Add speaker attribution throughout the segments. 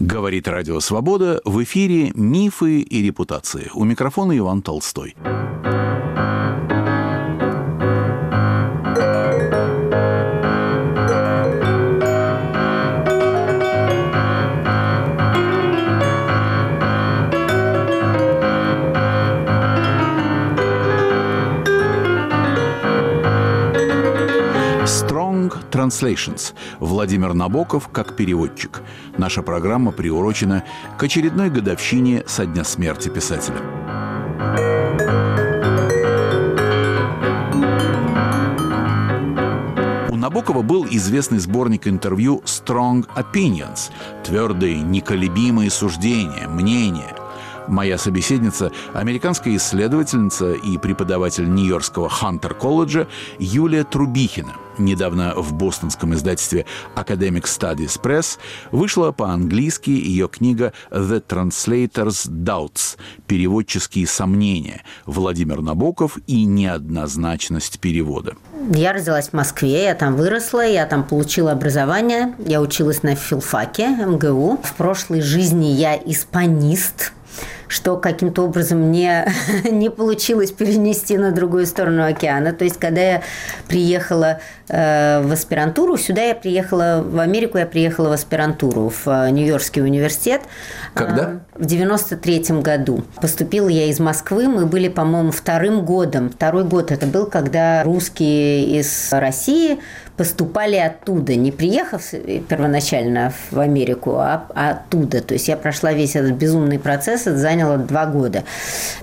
Speaker 1: Говорит Радио Свобода в эфире «Мифы и репутации». У микрофона Иван Толстой. Translations. Владимир Набоков как переводчик. Наша программа приурочена к очередной годовщине со дня смерти писателя. У Набокова был известный сборник интервью «Strong Opinions» – твердые, неколебимые суждения, мнения – Моя собеседница – американская исследовательница и преподаватель Нью-Йоркского Хантер-колледжа Юлия Трубихина. Недавно в бостонском издательстве Academic Studies Press вышла по-английски ее книга «The Translator's Doubts» – «Переводческие сомнения» Владимир Набоков и неоднозначность перевода.
Speaker 2: Я родилась в Москве, я там выросла, я там получила образование, я училась на филфаке МГУ. В прошлой жизни я испанист, что каким-то образом не, не получилось перенести на другую сторону океана. То есть, когда я приехала э, в аспирантуру, сюда я приехала, в Америку я приехала в аспирантуру, в э, Нью-Йоркский университет.
Speaker 1: Когда?
Speaker 2: Э, в 93 году. Поступила я из Москвы, мы были, по-моему, вторым годом. Второй год это был, когда русские из России поступали оттуда, не приехав первоначально в Америку, а оттуда. То есть я прошла весь этот безумный процесс, это заняло два года.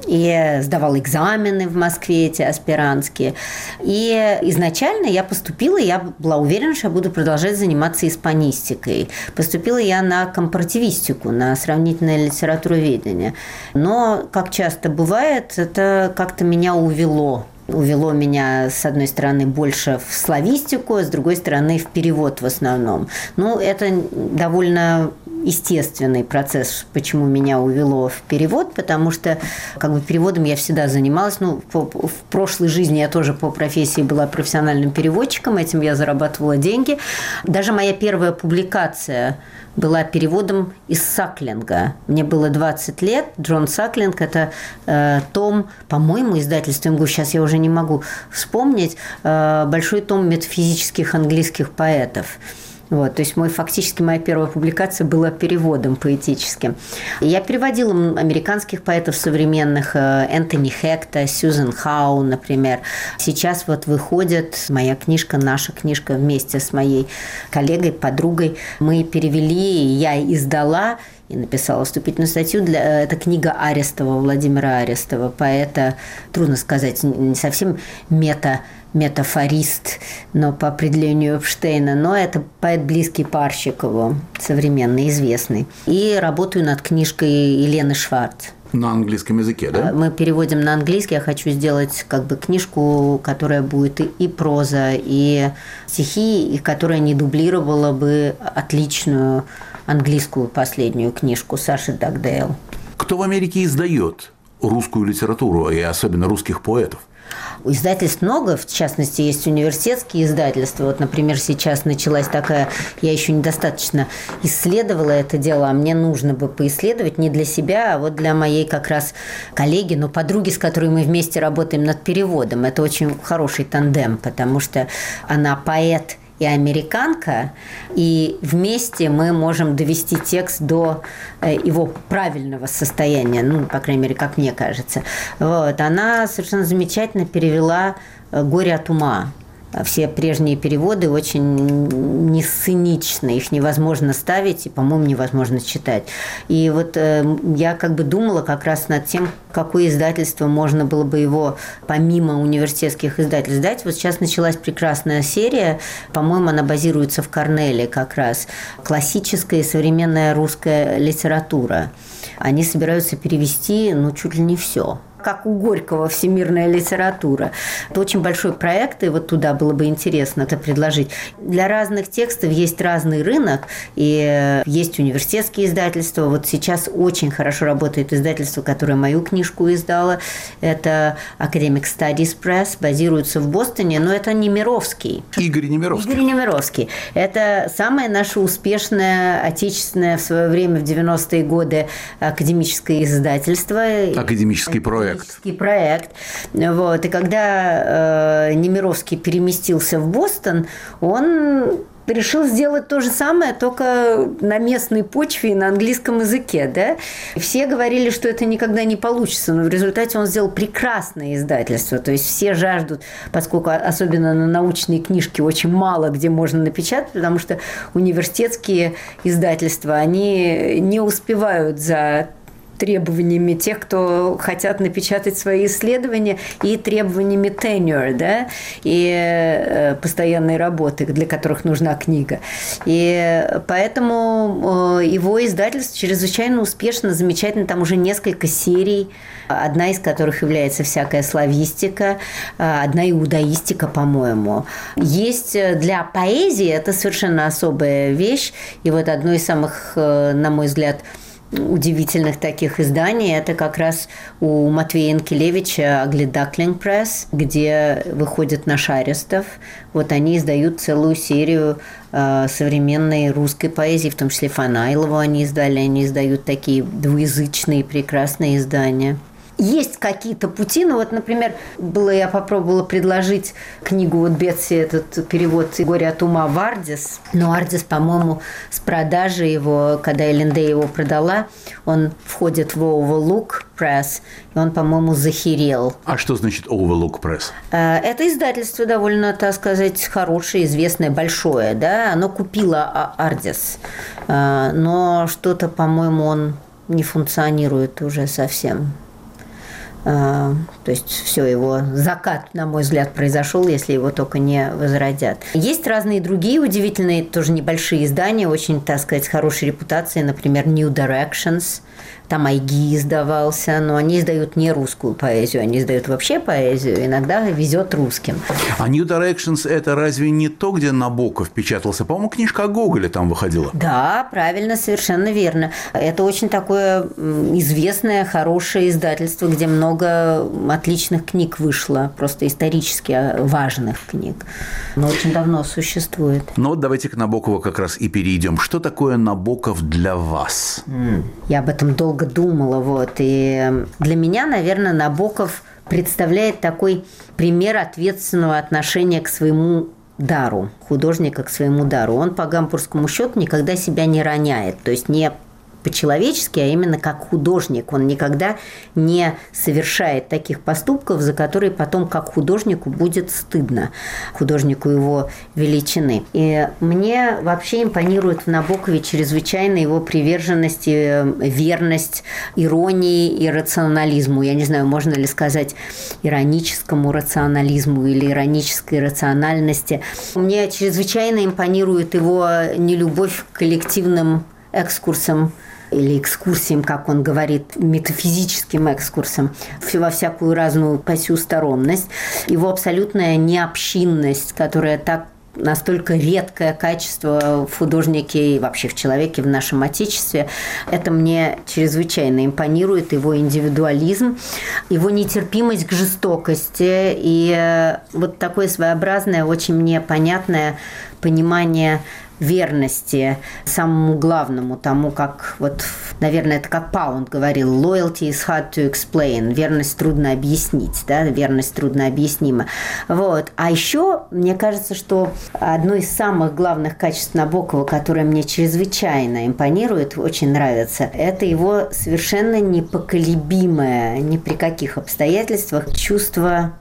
Speaker 2: И сдавала экзамены в Москве эти аспирантские. И изначально я поступила, я была уверена, что я буду продолжать заниматься испанистикой. Поступила я на компаративистику, на сравнительное литературоведение. Но, как часто бывает, это как-то меня увело увело меня, с одной стороны, больше в славистику, а с другой стороны, в перевод в основном. Ну, это довольно естественный процесс, почему меня увело в перевод, потому что как бы переводом я всегда занималась. Ну, по, в прошлой жизни я тоже по профессии была профессиональным переводчиком, этим я зарабатывала деньги. Даже моя первая публикация была переводом из Саклинга. Мне было 20 лет. Джон Саклинг – это э, том, по-моему, издательство МГУ, сейчас я уже не могу вспомнить, э, большой том метафизических английских поэтов. Вот, то есть мой, фактически моя первая публикация была переводом поэтическим. Я переводила американских поэтов современных, э, Энтони Хекта, Сьюзен Хау, например. Сейчас вот выходит моя книжка, наша книжка вместе с моей коллегой, подругой. Мы перевели, я издала и написала вступительную статью. Для, э, это книга Арестова, Владимира Арестова, поэта, трудно сказать, не совсем мета метафорист, но по определению Эпштейна, но это поэт близкий Парщикову, современный, известный. И работаю над книжкой Елены Шварц.
Speaker 1: На английском языке, да?
Speaker 2: Мы переводим на английский. Я хочу сделать как бы книжку, которая будет и проза, и стихи, и которая не дублировала бы отличную английскую последнюю книжку Саши Дагдейл.
Speaker 1: Кто в Америке издает русскую литературу, и особенно русских поэтов?
Speaker 2: Издательств много, в частности, есть университетские издательства. Вот, например, сейчас началась такая, я еще недостаточно исследовала это дело, а мне нужно бы поисследовать не для себя, а вот для моей как раз коллеги, но подруги, с которой мы вместе работаем над переводом. Это очень хороший тандем, потому что она поэт – и американка, и вместе мы можем довести текст до э, его правильного состояния, ну, по крайней мере, как мне кажется. Вот. Она совершенно замечательно перевела э, «Горе от ума» все прежние переводы очень несценичны, их невозможно ставить и, по-моему, невозможно читать. И вот э, я как бы думала как раз над тем, какое издательство можно было бы его помимо университетских издательств сдать. Вот сейчас началась прекрасная серия, по-моему, она базируется в Корнеле как раз, классическая и современная русская литература. Они собираются перевести, ну, чуть ли не все как у Горького всемирная литература. Это очень большой проект, и вот туда было бы интересно это предложить. Для разных текстов есть разный рынок, и есть университетские издательства. Вот сейчас очень хорошо работает издательство, которое мою книжку издало. Это Academic Studies Press, базируется в Бостоне, но это не Мировский.
Speaker 1: Игорь Немировский.
Speaker 2: Игорь Немировский. Это самое наше успешное отечественное в свое время в 90-е годы академическое издательство.
Speaker 1: Академический проект.
Speaker 2: Академический проект. Вот. И когда э, Немировский переместился в Бостон, он решил сделать то же самое, только на местной почве и на английском языке. Да? Все говорили, что это никогда не получится, но в результате он сделал прекрасное издательство. То есть все жаждут, поскольку особенно на научные книжки очень мало где можно напечатать, потому что университетские издательства, они не успевают за требованиями тех, кто хотят напечатать свои исследования, и требованиями tenure, да, и э, постоянной работы, для которых нужна книга. И поэтому э, его издательство чрезвычайно успешно, замечательно, там уже несколько серий, одна из которых является всякая славистика, э, одна иудаистика, по-моему. Есть для поэзии, это совершенно особая вещь, и вот одно из самых, на мой взгляд, удивительных таких изданий. Это как раз у Матвея Инкелевича «Агли Даклинг Пресс», где выходит наш Арестов. Вот они издают целую серию э, современной русской поэзии, в том числе Фанайлову они издали. Они издают такие двуязычные прекрасные издания. Есть какие-то пути, ну вот, например, было я попробовала предложить книгу вот Бетси, этот перевод «Горе от ума» в Ардис, но Ардис, по-моему, с продажи его, когда Элленде его продала, он входит в Overlook Press, и он, по-моему, захерел.
Speaker 1: А что значит Overlook Press?
Speaker 2: Э, это издательство довольно, так сказать, хорошее, известное, большое, да, оно купило Ардис, э, но что-то, по-моему, он не функционирует уже совсем. А, то есть все, его закат, на мой взгляд, произошел, если его только не возродят. Есть разные другие удивительные, тоже небольшие издания, очень, так сказать, с хорошей репутацией, например, New Directions – там Айги издавался, но они издают не русскую поэзию, они издают вообще поэзию, иногда везет русским.
Speaker 1: А New Directions – это разве не то, где Набоков печатался? По-моему, книжка о Гоголе там выходила.
Speaker 2: Да, правильно, совершенно верно. Это очень такое известное, хорошее издательство, где много отличных книг вышло, просто исторически важных книг. Но очень давно существует.
Speaker 1: Ну вот давайте к Набокову как раз и перейдем. Что такое Набоков для вас?
Speaker 2: Я об этом долго долго думала. Вот. И для меня, наверное, Набоков представляет такой пример ответственного отношения к своему дару, художника к своему дару. Он по гамбургскому счету никогда себя не роняет, то есть не по-человечески, а именно как художник. Он никогда не совершает таких поступков, за которые потом как художнику будет стыдно, художнику его величины. И мне вообще импонирует в Набокове чрезвычайно его приверженность, и верность иронии и рационализму. Я не знаю, можно ли сказать ироническому рационализму или иронической рациональности. Мне чрезвычайно импонирует его нелюбовь к коллективным экскурсам или экскурсиям, как он говорит, метафизическим экскурсам, во всякую разную посюсторонность, его абсолютная необщинность, которая так настолько редкое качество в художнике и вообще в человеке в нашем Отечестве. Это мне чрезвычайно импонирует, его индивидуализм, его нетерпимость к жестокости и э, вот такое своеобразное, очень мне понятное понимание верности самому главному, тому, как вот, наверное, это как Паунд говорил, loyalty is hard to explain, верность трудно объяснить, да, верность трудно объяснима. Вот. А еще, мне кажется, что одно из самых главных качеств Набокова, которое мне чрезвычайно импонирует, очень нравится, это его совершенно непоколебимое ни при каких обстоятельствах чувство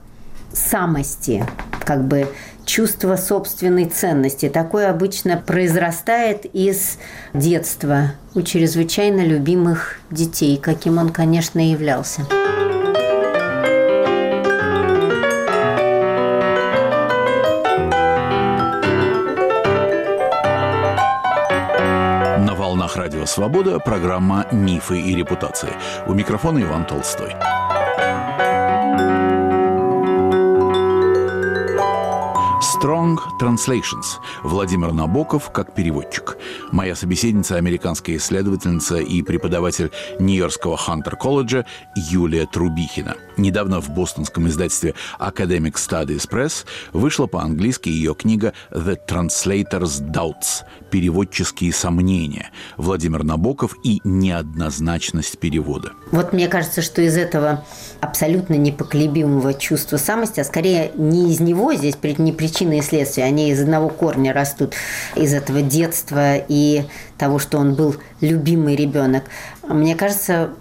Speaker 2: самости, как бы чувство собственной ценности. Такое обычно произрастает из детства у чрезвычайно любимых детей, каким он, конечно, и являлся.
Speaker 1: На волнах Радио Свобода программа «Мифы и репутации». У микрофона Иван Толстой. Strong Translations. Владимир Набоков как переводчик. Моя собеседница – американская исследовательница и преподаватель Нью-Йоркского Хантер-колледжа Юлия Трубихина. Недавно в бостонском издательстве Academic Studies Press вышла по-английски ее книга «The Translator's Doubts» – «Переводческие сомнения». Владимир Набоков и неоднозначность перевода.
Speaker 2: Вот мне кажется, что из этого абсолютно непоколебимого чувства самости, а скорее не из него здесь не причины и следствия, они из одного корня растут, из этого детства и того, что он был любимый ребенок. Мне кажется,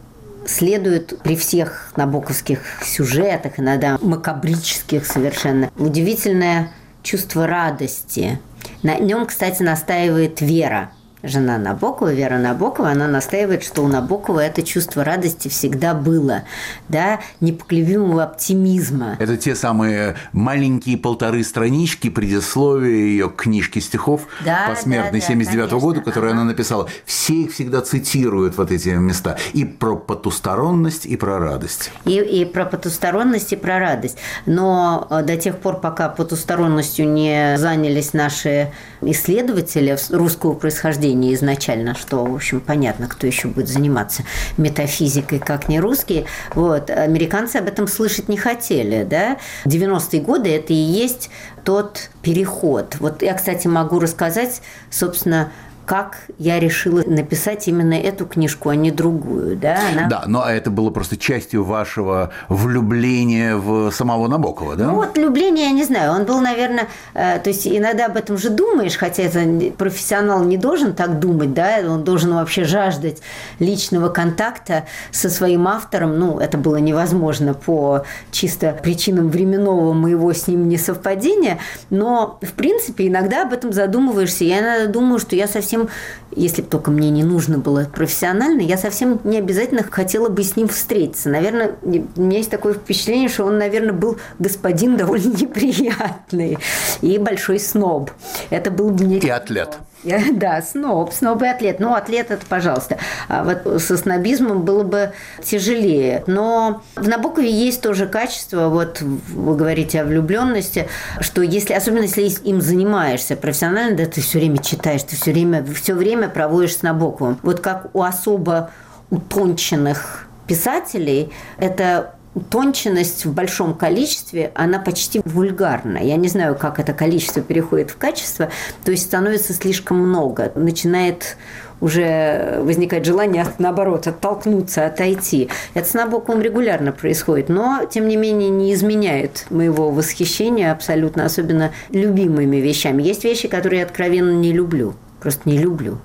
Speaker 2: следует при всех набоковских сюжетах, иногда макабрических совершенно, удивительное чувство радости. На нем, кстати, настаивает Вера – жена Набокова, Вера Набокова, она настаивает, что у Набокова это чувство радости всегда было, да, непоколебимого оптимизма.
Speaker 1: Это те самые маленькие полторы странички предисловия ее книжки стихов да, посмертной да, да, 79 -го года, которые ага. она написала. Все их всегда цитируют вот эти места. И про потусторонность, и про радость.
Speaker 2: И, и про потусторонность, и про радость. Но э, до тех пор, пока потусторонностью не занялись наши исследователи русского происхождения, зрения изначально, что, в общем, понятно, кто еще будет заниматься метафизикой, как не русские. Вот. Американцы об этом слышать не хотели. Да? 90-е годы это и есть тот переход. Вот я, кстати, могу рассказать, собственно, как я решила написать именно эту книжку, а не другую. Да,
Speaker 1: Она... да но это было просто частью вашего влюбления в самого Набокова, да?
Speaker 2: Ну вот влюбление, я не знаю, он был, наверное, э, то есть иногда об этом же думаешь, хотя это профессионал не должен так думать, да, он должен вообще жаждать личного контакта со своим автором, ну, это было невозможно по чисто причинам временного моего с ним несовпадения, но, в принципе, иногда об этом задумываешься, я иногда думаю, что я совсем совсем, если бы только мне не нужно было профессионально, я совсем не обязательно хотела бы с ним встретиться. Наверное, у меня есть такое впечатление, что он, наверное, был господин довольно неприятный и большой сноб. Это был мне...
Speaker 1: И атлет.
Speaker 2: Да, сноб, сноб и атлет. Ну, атлет это, пожалуйста. А вот со снобизмом было бы тяжелее. Но в Набокове есть тоже качество, вот вы говорите о влюбленности, что если, особенно если им занимаешься профессионально, да, ты все время читаешь, ты все время, все время проводишь с Набоковым. Вот как у особо утонченных писателей, это утонченность в большом количестве, она почти вульгарна. Я не знаю, как это количество переходит в качество, то есть становится слишком много. Начинает уже возникать желание, наоборот, оттолкнуться, отойти. Это с Набоковым регулярно происходит, но, тем не менее, не изменяет моего восхищения абсолютно, особенно любимыми вещами. Есть вещи, которые я откровенно не люблю, просто не люблю.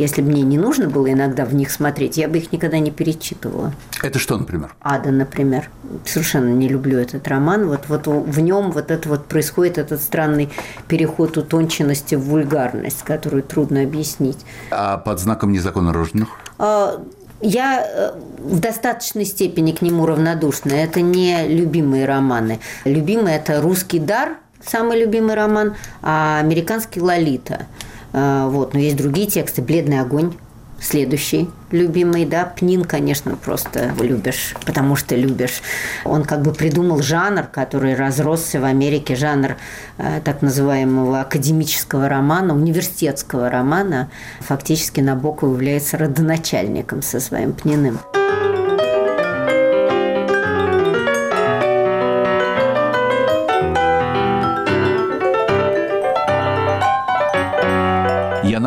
Speaker 2: Если мне не нужно было иногда в них смотреть, я бы их никогда не перечитывала.
Speaker 1: Это что, например?
Speaker 2: Ада, например. Совершенно не люблю этот роман. Вот, вот в нем вот это вот происходит этот странный переход утонченности в вульгарность, которую трудно объяснить.
Speaker 1: А под знаком незаконно рожденных?
Speaker 2: А, я э, в достаточной степени к нему равнодушна. Это не любимые романы. Любимый – это «Русский дар», самый любимый роман, а американский «Лолита». А, вот. Но есть другие тексты. «Бледный огонь», следующий любимый, да, Пнин, конечно, просто любишь, потому что любишь. Он как бы придумал жанр, который разросся в Америке, жанр э, так называемого академического романа, университетского романа. Фактически Набоков является родоначальником со своим Пниным.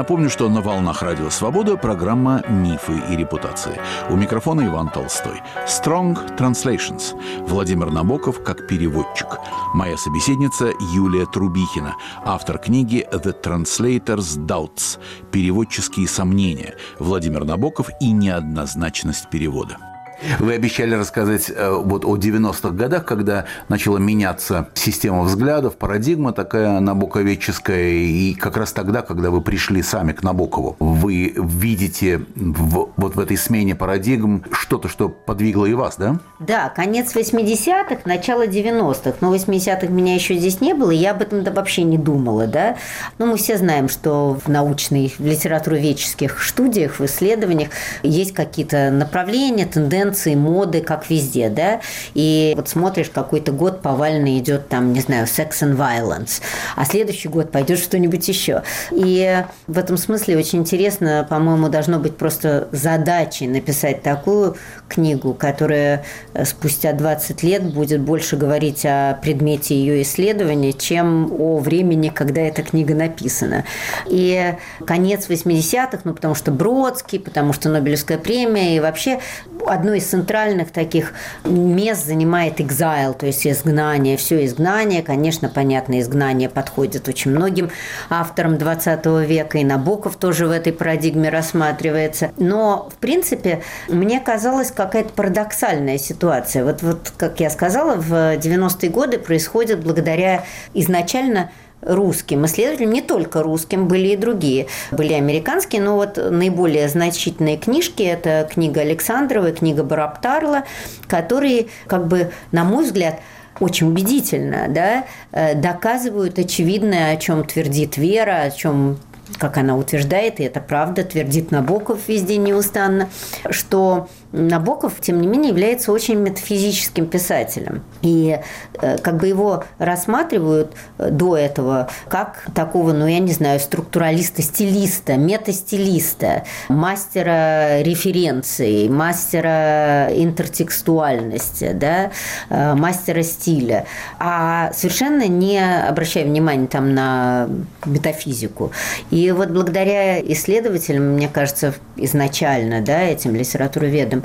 Speaker 1: Напомню, что на «Волнах Радио Свобода» программа «Мифы и репутации». У микрофона Иван Толстой. Strong Translations. Владимир Набоков как переводчик. Моя собеседница Юлия Трубихина, автор книги «The Translator's Doubts. Переводческие сомнения». Владимир Набоков и неоднозначность перевода. Вы обещали рассказать э, вот о 90-х годах, когда начала меняться система взглядов, парадигма такая набоковедческая, и как раз тогда, когда вы пришли сами к Набокову, вы видите в, вот в этой смене парадигм что-то, что подвигло и вас, да?
Speaker 2: Да, конец 80-х, начало 90-х. Но 80-х меня еще здесь не было, и я об этом да, вообще не думала, да. Но мы все знаем, что в научной, в литературоведческих студиях, в исследованиях есть какие-то направления, тенденции, тенденции, моды, как везде, да, и вот смотришь, какой-то год повально идет там, не знаю, Sex and Violence, а следующий год пойдет что-нибудь еще. И в этом смысле очень интересно, по-моему, должно быть просто задачей написать такую книгу, которая э, спустя 20 лет будет больше говорить о предмете ее исследования, чем о времени, когда эта книга написана. И конец 80-х, ну, потому что Бродский, потому что Нобелевская премия, и вообще одно из центральных таких мест занимает exile, то есть изгнание. Все изгнание, конечно, понятно, изгнание подходит очень многим авторам 20 века, и Набоков тоже в этой парадигме рассматривается. Но, в принципе, мне казалось какая-то парадоксальная ситуация. Вот, вот как я сказала, в 90-е годы происходит благодаря изначально русским исследователям, не только русским, были и другие. Были американские, но вот наиболее значительные книжки – это книга Александрова и книга Бараптарла, которые, как бы, на мой взгляд, очень убедительно да, э, доказывают очевидное, о чем твердит Вера, о чем как она утверждает, и это правда, твердит Набоков везде неустанно, что Набоков, тем не менее, является очень метафизическим писателем. И э, как бы его рассматривают э, до этого как такого, ну, я не знаю, структуралиста-стилиста, метастилиста, мастера референции, мастера интертекстуальности, да, э, мастера стиля, а совершенно не обращая внимания там на метафизику. И вот благодаря исследователям, мне кажется, изначально, да, этим литературоведам,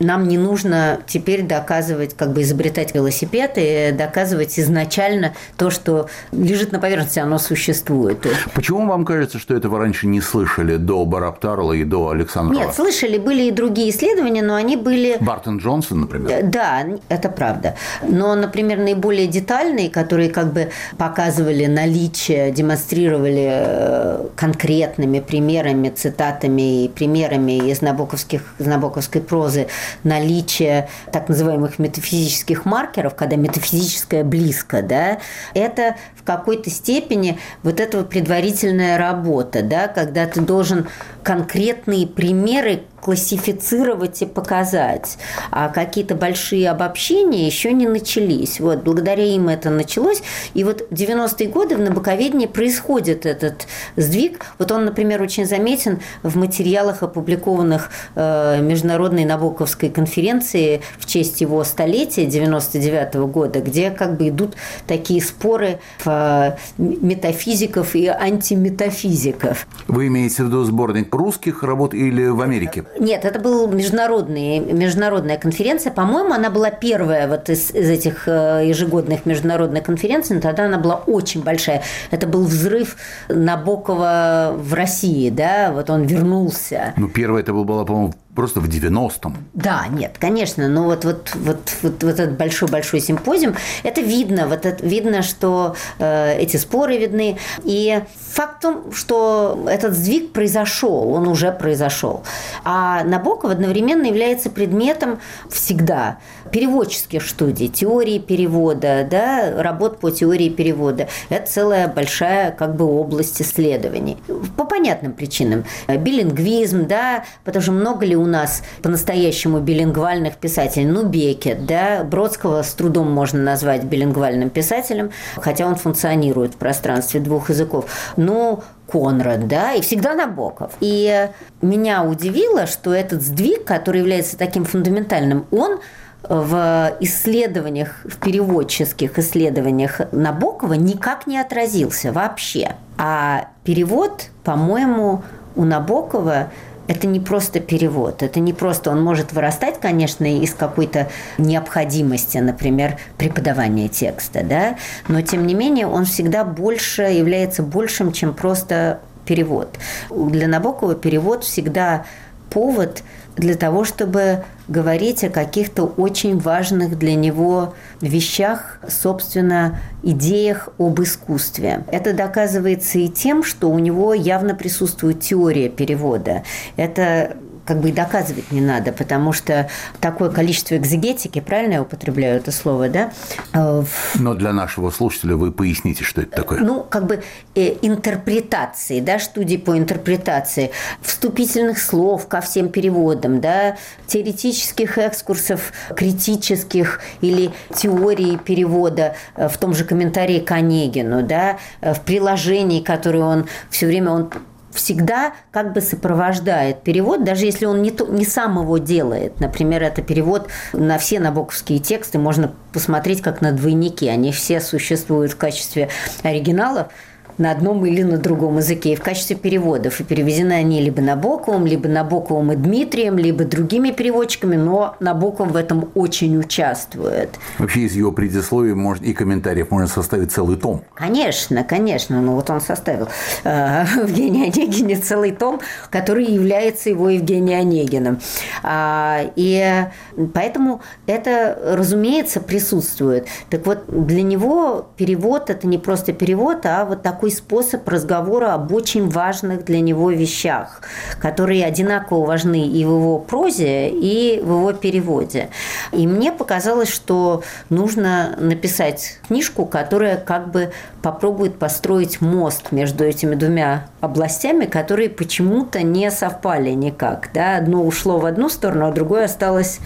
Speaker 2: нам не нужно теперь доказывать, как бы изобретать велосипед и доказывать изначально то, что лежит на поверхности, оно существует.
Speaker 1: Почему вам кажется, что этого раньше не слышали до Бараптарла и до Александрова?
Speaker 2: Нет, слышали, были и другие исследования, но они были...
Speaker 1: Бартон Джонсон, например?
Speaker 2: Э, да, это правда. Но, например, наиболее детальные, которые как бы показывали наличие, демонстрировали э, конкретными примерами, цитатами и примерами из, набоковских, из набоковской прозы прозы наличие так называемых метафизических маркеров, когда метафизическое близко, да, это в какой-то степени вот эта предварительная работа, да, когда ты должен конкретные примеры классифицировать и показать. А какие-то большие обобщения еще не начались. Вот, благодаря им это началось. И вот 90-е годы в набоковедении происходит этот сдвиг. Вот он, например, очень заметен в материалах, опубликованных э, Международной Набоковской конференции в честь его столетия 99 -го года, где как бы идут такие споры э, метафизиков и антиметафизиков.
Speaker 1: Вы имеете в виду сборник русских работ или в Америке?
Speaker 2: Нет, это была международный, международная конференция. По-моему, она была первая вот из, из этих э, ежегодных международных конференций, но тогда она была очень большая. Это был взрыв Набокова в России, да, вот он вернулся.
Speaker 1: Ну, первая это была, по-моему, просто в 90-м.
Speaker 2: Да, нет, конечно, но вот, вот, вот, вот, вот этот большой-большой симпозиум, это видно, вот это, видно, что э, эти споры видны. И факт в том, что этот сдвиг произошел, он уже произошел. А Набоков одновременно является предметом всегда переводческих студий, теории перевода, да, работ по теории перевода. Это целая большая как бы область исследований. По понятным причинам. Билингвизм, да, потому что много ли у нас по-настоящему билингвальных писателей? Ну, Бекет, да, Бродского с трудом можно назвать билингвальным писателем, хотя он функционирует в пространстве двух языков. Но Конрад, да, и всегда Набоков. И меня удивило, что этот сдвиг, который является таким фундаментальным, он в исследованиях, в переводческих исследованиях Набокова никак не отразился вообще. А перевод, по-моему, у Набокова это не просто перевод, это не просто, он может вырастать, конечно, из какой-то необходимости, например, преподавания текста, да, но тем не менее он всегда больше является большим, чем просто перевод. Для Набокова перевод всегда повод для того, чтобы говорить о каких-то очень важных для него вещах, собственно, идеях об искусстве. Это доказывается и тем, что у него явно присутствует теория перевода. Это как бы и доказывать не надо, потому что такое количество экзегетики, правильно я употребляю это слово, да?
Speaker 1: Э, Но для нашего слушателя вы поясните, что это такое.
Speaker 2: Ну, как бы э, интерпретации, да, студии по интерпретации, вступительных слов ко всем переводам, да, теоретических экскурсов, критических или теории перевода э, в том же комментарии к Онегину, да, в приложении, которое он все время он всегда как бы сопровождает перевод, даже если он не, то, не сам его делает. Например, это перевод на все набоковские тексты можно посмотреть как на двойники. Они все существуют в качестве оригиналов, на одном или на другом языке. И в качестве переводов. И переведены они либо Набоковым, либо Набоковым и Дмитрием, либо другими переводчиками, но Набоков в этом очень участвует.
Speaker 1: Вообще из его предисловий может, и комментариев можно составить целый том.
Speaker 2: Конечно, конечно. Ну вот он составил э, Евгения Онегине целый том, который является его Евгением Онегиным. А, и поэтому это, разумеется, присутствует. Так вот, для него перевод – это не просто перевод, а вот такой такой способ разговора об очень важных для него вещах, которые одинаково важны и в его прозе, и в его переводе. И мне показалось, что нужно написать книжку, которая как бы попробует построить мост между этими двумя областями, которые почему-то не совпали никак. Да? Одно ушло в одну сторону, а другое осталось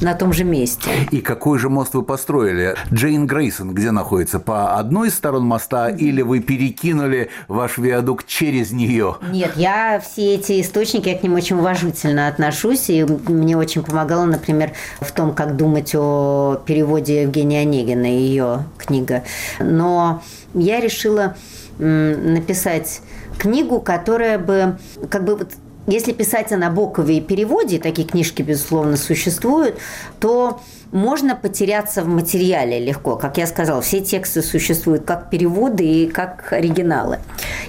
Speaker 2: на том же месте.
Speaker 1: И какой же мост вы построили? Джейн Грейсон где находится? По одной из сторон моста или вы перекинули ваш виадук через нее?
Speaker 2: Нет, я все эти источники, я к ним очень уважительно отношусь, и мне очень помогало, например, в том, как думать о переводе Евгения Онегина, ее книга. Но я решила написать книгу, которая бы как бы если писать о Набокове и переводе, такие книжки, безусловно, существуют, то можно потеряться в материале легко. Как я сказала, все тексты существуют как переводы и как оригиналы.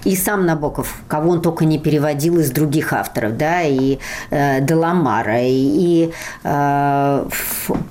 Speaker 2: И сам Набоков, кого он только не переводил из других авторов, да, и э, Деламара, и, и э,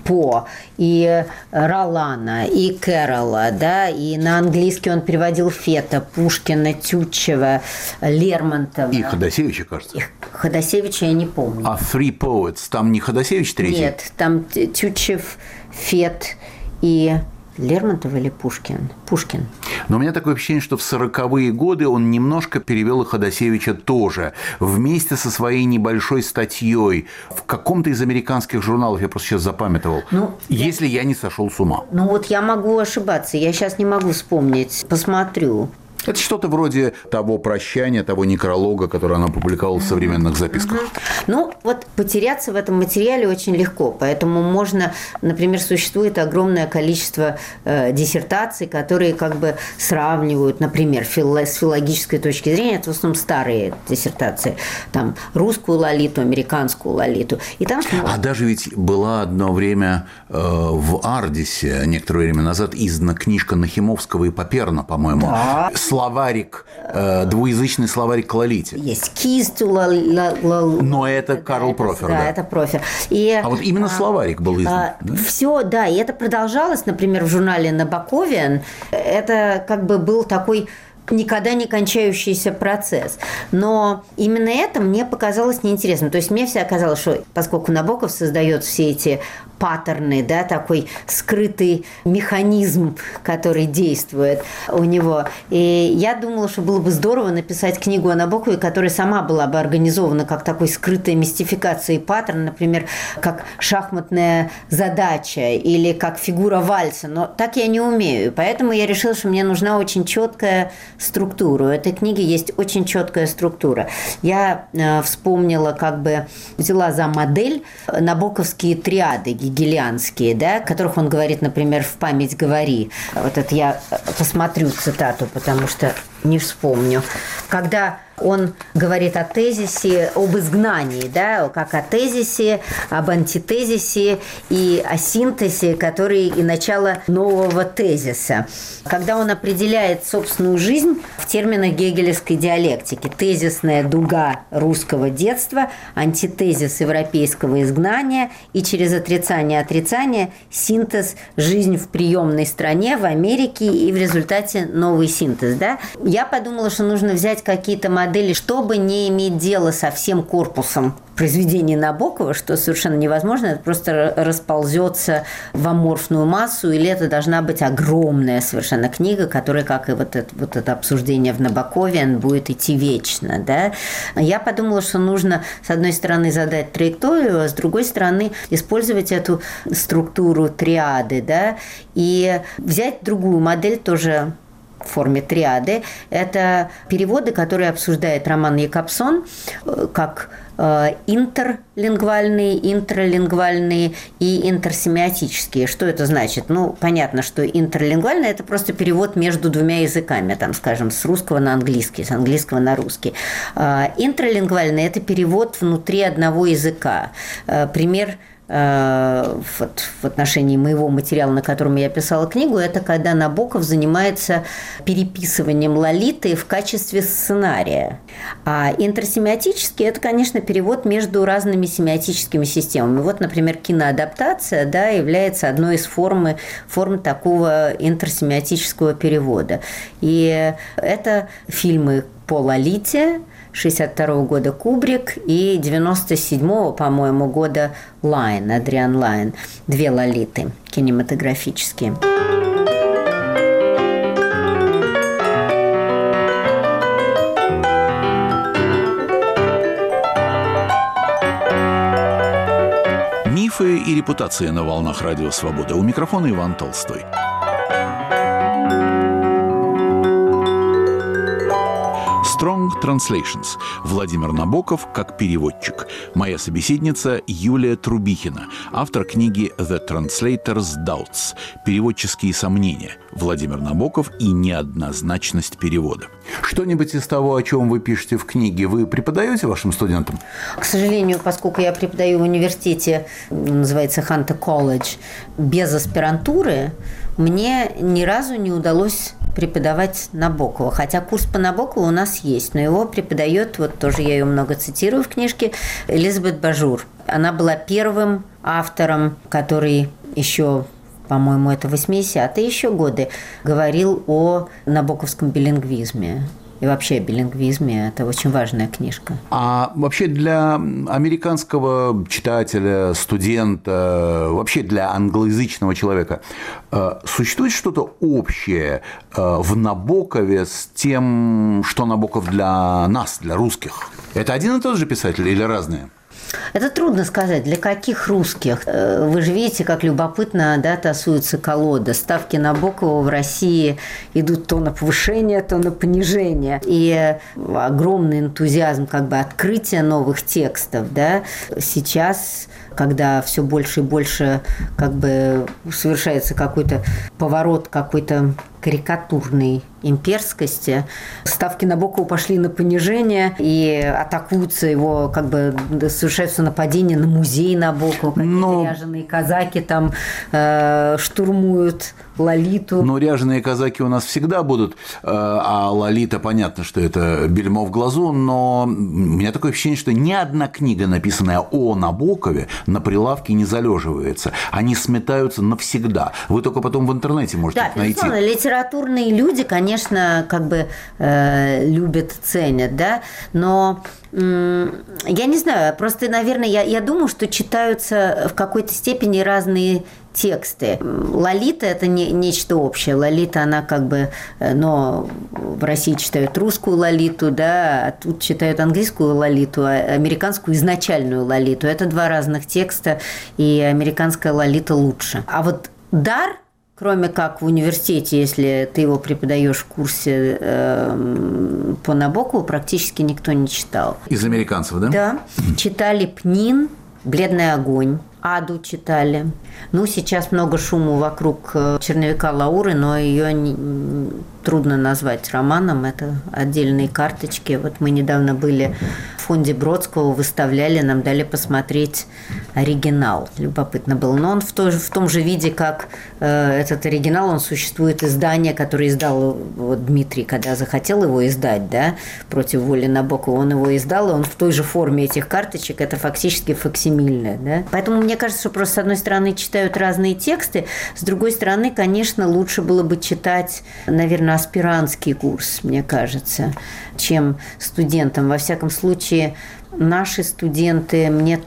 Speaker 2: По, и Ролана, и Кэрола, да, и на английский он переводил Фета, Пушкина, Тютчева, Лермонтова.
Speaker 1: И Ходосевича, кажется.
Speaker 2: Ходосевича я не помню.
Speaker 1: А Three Poets, там не Ходосевич третий?
Speaker 2: Нет, там Тютчев, Фет и Лермонтов или Пушкин? Пушкин.
Speaker 1: Но у меня такое ощущение, что в 40-е годы он немножко перевел и Ходосевича тоже. Вместе со своей небольшой статьей в каком-то из американских журналов, я просто сейчас запамятовал, ну, если я... я не сошел с ума.
Speaker 2: Ну вот я могу ошибаться, я сейчас не могу вспомнить. Посмотрю.
Speaker 1: Это что-то вроде того прощания, того некролога, который она публиковала в современных записках.
Speaker 2: Ну, вот потеряться в этом материале очень легко. Поэтому можно, например, существует огромное количество э, диссертаций, которые как бы сравнивают, например, фил, с филологической точки зрения, это в основном старые диссертации, там русскую лолиту, американскую лолиту.
Speaker 1: И там... А даже ведь была одно время э, в Ардисе, некоторое время назад, издана книжка Нахимовского и Паперна, по-моему, да словарик, э, двуязычный словарик к Лолите.
Speaker 2: Есть кисту ла,
Speaker 1: Но это Карл Профер, да.
Speaker 2: Да, это Профер. И,
Speaker 1: а вот именно а, словарик был издан. А,
Speaker 2: да? Все, да, и это продолжалось, например, в журнале Набаковиан. Это как бы был такой никогда не кончающийся процесс. Но именно это мне показалось неинтересным. То есть мне все оказалось, что поскольку Набоков создает все эти паттерны, да, такой скрытый механизм, который действует у него. И я думала, что было бы здорово написать книгу о Набокове, которая сама была бы организована как такой скрытая мистификация и паттерн, например, как шахматная задача или как фигура вальса. Но так я не умею. Поэтому я решила, что мне нужна очень четкая структура. У этой книги есть очень четкая структура. Я э, вспомнила, как бы взяла за модель набоковские триады гегелианские, да, которых он говорит, например, в «Память говори». Вот это я посмотрю цитату, потому что не вспомню. Когда он говорит о тезисе, об изгнании, да, как о тезисе, об антитезисе и о синтезе, который и начало нового тезиса. Когда он определяет собственную жизнь в терминах гегелевской диалектики. Тезисная дуга русского детства, антитезис европейского изгнания и через отрицание отрицания синтез жизнь в приемной стране, в Америке и в результате новый синтез. Да? Я подумала, что нужно взять какие-то модели модели, чтобы не иметь дело со всем корпусом произведений Набокова, что совершенно невозможно, это просто расползется в аморфную массу, или это должна быть огромная совершенно книга, которая, как и вот это, вот это обсуждение в Набокове, будет идти вечно. Да? Я подумала, что нужно, с одной стороны, задать траекторию, а с другой стороны, использовать эту структуру триады, да, и взять другую модель тоже форме триады. Это переводы, которые обсуждает Роман Якобсон э, как Э, интерлингвальные, интралингвальные и интерсемиотические. Что это значит? Ну, понятно, что интерлингвальный – это просто перевод между двумя языками, там, скажем, с русского на английский, с английского на русский. Э, интралингвальный – это перевод внутри одного языка. Э, пример – вот, в отношении моего материала, на котором я писала книгу, это когда Набоков занимается переписыванием Лолиты в качестве сценария. А интерсемиотический – это, конечно, перевод между разными семиотическими системами. Вот, например, киноадаптация да, является одной из форм, форм такого интерсемиотического перевода. И это фильмы по Лолите, 62 года Кубрик и 97 по-моему, года Лайн, Адриан Лайн. Две лолиты кинематографические.
Speaker 1: Мифы и репутация на волнах Радио Свобода. У микрофона Иван Толстой. Strong Translations. Владимир Набоков как переводчик. Моя собеседница Юлия Трубихина, автор книги The Translator's Doubts. Переводческие сомнения. Владимир Набоков и неоднозначность перевода. Что-нибудь из того, о чем вы пишете в книге, вы преподаете вашим студентам?
Speaker 2: К сожалению, поскольку я преподаю в университете, называется Ханта колледж, без аспирантуры, мне ни разу не удалось преподавать Набокова. Хотя курс по Набокову у нас есть, но его преподает, вот тоже я ее много цитирую в книжке, Элизабет Бажур. Она была первым автором, который еще по-моему, это 80-е еще годы, говорил о набоковском билингвизме и вообще о билингвизме. Это очень важная книжка.
Speaker 1: А вообще для американского читателя, студента, вообще для англоязычного человека э, существует что-то общее э, в Набокове с тем, что Набоков для нас, для русских? Это один и тот же писатель или разные?
Speaker 2: Это трудно сказать, для каких русских. Э, вы же видите, как любопытно да, тасуется колода. Ставки на Набокова в России идут то на повышение, то на понижение. И огромный энтузиазм как бы открытия новых текстов. Да. Сейчас когда все больше и больше как бы совершается какой-то поворот какой-то карикатурной имперскости. Ставки на Набокова пошли на понижение, и атакуются его, как бы совершаются нападения на музей Набокова, Но... ряженые казаки там э, штурмуют Лолиту.
Speaker 1: Ну, ряженые казаки у нас всегда будут, э, а Лолита, понятно, что это бельмо в глазу, но у меня такое ощущение, что ни одна книга, написанная о Набокове, на прилавке не залеживается. Они сметаются навсегда. Вы только потом в интернете можете
Speaker 2: да,
Speaker 1: найти. Да,
Speaker 2: литературные люди, конечно, как бы э, любят, ценят, да, но я не знаю, просто, наверное, я, я думаю, что читаются в какой-то степени разные тексты. Лолита – это не, нечто общее. Лолита, она как бы, э, но в России читают русскую Лолиту, да, а тут читают английскую Лолиту, а американскую изначальную Лолиту. Это два разных текста, и американская Лолита лучше. А вот дар – кроме как в университете, если ты его преподаешь в курсе э, по Набокову, практически никто не читал.
Speaker 1: Из американцев, да?
Speaker 2: Да. Читали Пнин, Бледный огонь. Аду читали. Ну, сейчас много шума вокруг э, черновика Лауры, но ее не, трудно назвать романом. Это отдельные карточки. Вот мы недавно были в фонде Бродского, выставляли, нам дали посмотреть оригинал. Любопытно было. Но он в, той, в том же виде, как э, этот оригинал, он существует издание, которое издал вот, Дмитрий, когда захотел его издать, да, против воли Набокова, он его издал, и он в той же форме этих карточек, это фактически факсимильное, да. Поэтому мне кажется, что просто с одной стороны читают разные тексты. С другой стороны, конечно, лучше было бы читать, наверное, аспирантский курс, мне кажется, чем студентам. Во всяком случае, наши студенты, мне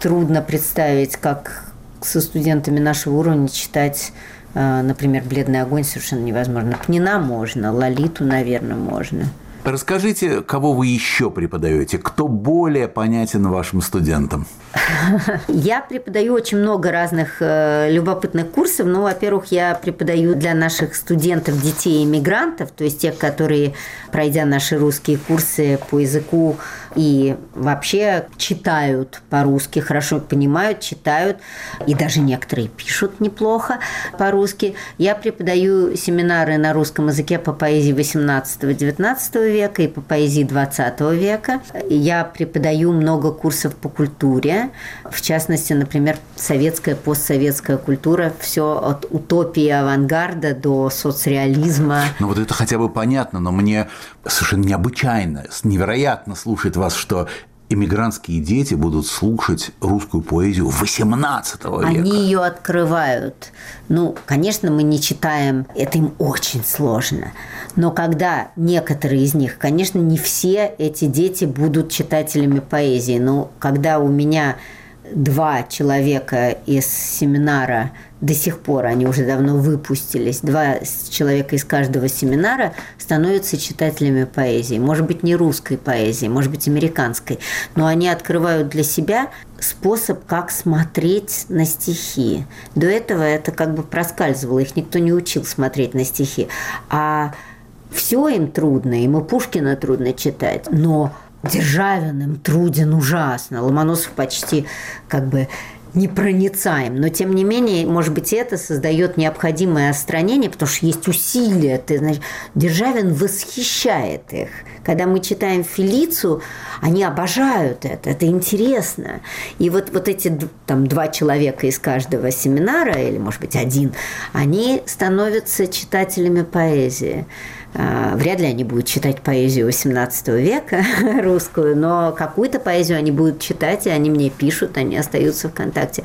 Speaker 2: трудно представить, как со студентами нашего уровня читать э, Например, «Бледный огонь» совершенно невозможно. Пнина можно, Лолиту, наверное, можно.
Speaker 1: Расскажите, кого вы еще преподаете? Кто более понятен вашим студентам?
Speaker 2: Я преподаю очень много разных э, любопытных курсов. Ну, во-первых, я преподаю для наших студентов, детей иммигрантов, то есть тех, которые, пройдя наши русские курсы по языку и вообще читают по-русски, хорошо понимают, читают, и даже некоторые пишут неплохо по-русски. Я преподаю семинары на русском языке по поэзии 18-19 века и по поэзии 20 века. Я преподаю много курсов по культуре, в частности, например, советская, постсоветская культура, все от утопии авангарда до соцреализма.
Speaker 1: Ну вот это хотя бы понятно, но мне совершенно необычайно, невероятно слушать вас, что иммигрантские дети будут слушать русскую поэзию 18 века.
Speaker 2: Они ее открывают. Ну, конечно, мы не читаем, это им очень сложно. Но когда некоторые из них, конечно, не все эти дети будут читателями поэзии, но когда у меня два человека из семинара до сих пор, они уже давно выпустились, два человека из каждого семинара становятся читателями поэзии. Может быть, не русской поэзии, может быть, американской, но они открывают для себя способ, как смотреть на стихи. До этого это как бы проскальзывало, их никто не учил смотреть на стихи. А все им трудно, им и Пушкина трудно читать, но Державин им труден ужасно. Ломоносов почти как бы непроницаем. Но, тем не менее, может быть, это создает необходимое отстранение, потому что есть усилия. Ты, знаешь, Державин восхищает их. Когда мы читаем Фелицу, они обожают это, это интересно. И вот, вот эти там, два человека из каждого семинара, или, может быть, один, они становятся читателями поэзии. А, вряд ли они будут читать поэзию XVIII века русскую, но какую-то поэзию они будут читать, и они мне пишут, они остаются в контакте.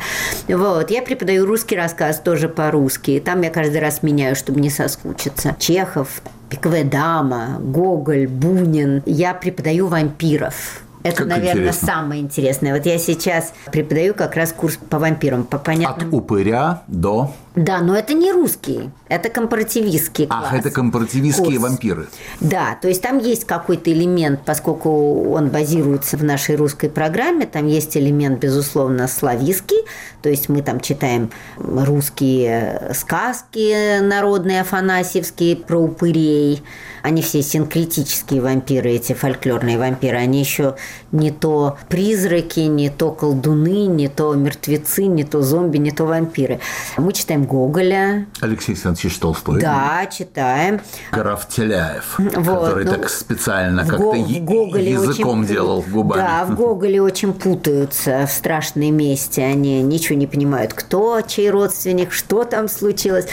Speaker 2: Вот. Я преподаю русский рассказ тоже по-русски. Там я каждый раз меняю, чтобы не соскучиться. Чехов, Пиковая дама, Гоголь, Бунин. Я преподаю вампиров. Это, как наверное, интересно. самое интересное. Вот я сейчас преподаю как раз курс по вампирам, по понятным...
Speaker 1: От упыря до...
Speaker 2: Да, но это не русский, это компаративистский
Speaker 1: класс. Ах, это компаративистские курс. вампиры.
Speaker 2: Да, то есть там есть какой-то элемент, поскольку он базируется в нашей русской программе, там есть элемент, безусловно, славистский, то есть мы там читаем русские сказки народные, афанасьевские, про упырей, они все синкретические вампиры, эти фольклорные вампиры. Они еще не то призраки, не то колдуны, не то мертвецы, не то зомби, не то вампиры. Мы читаем Гоголя.
Speaker 1: Алексей Александрович Толстой.
Speaker 2: Да, читаем.
Speaker 1: Граф Теляев, вот, который ну, так специально как-то языком очень, делал губами.
Speaker 2: Да, в Гоголе очень путаются в страшной месте. Они ничего не понимают, кто чей родственник, что там случилось.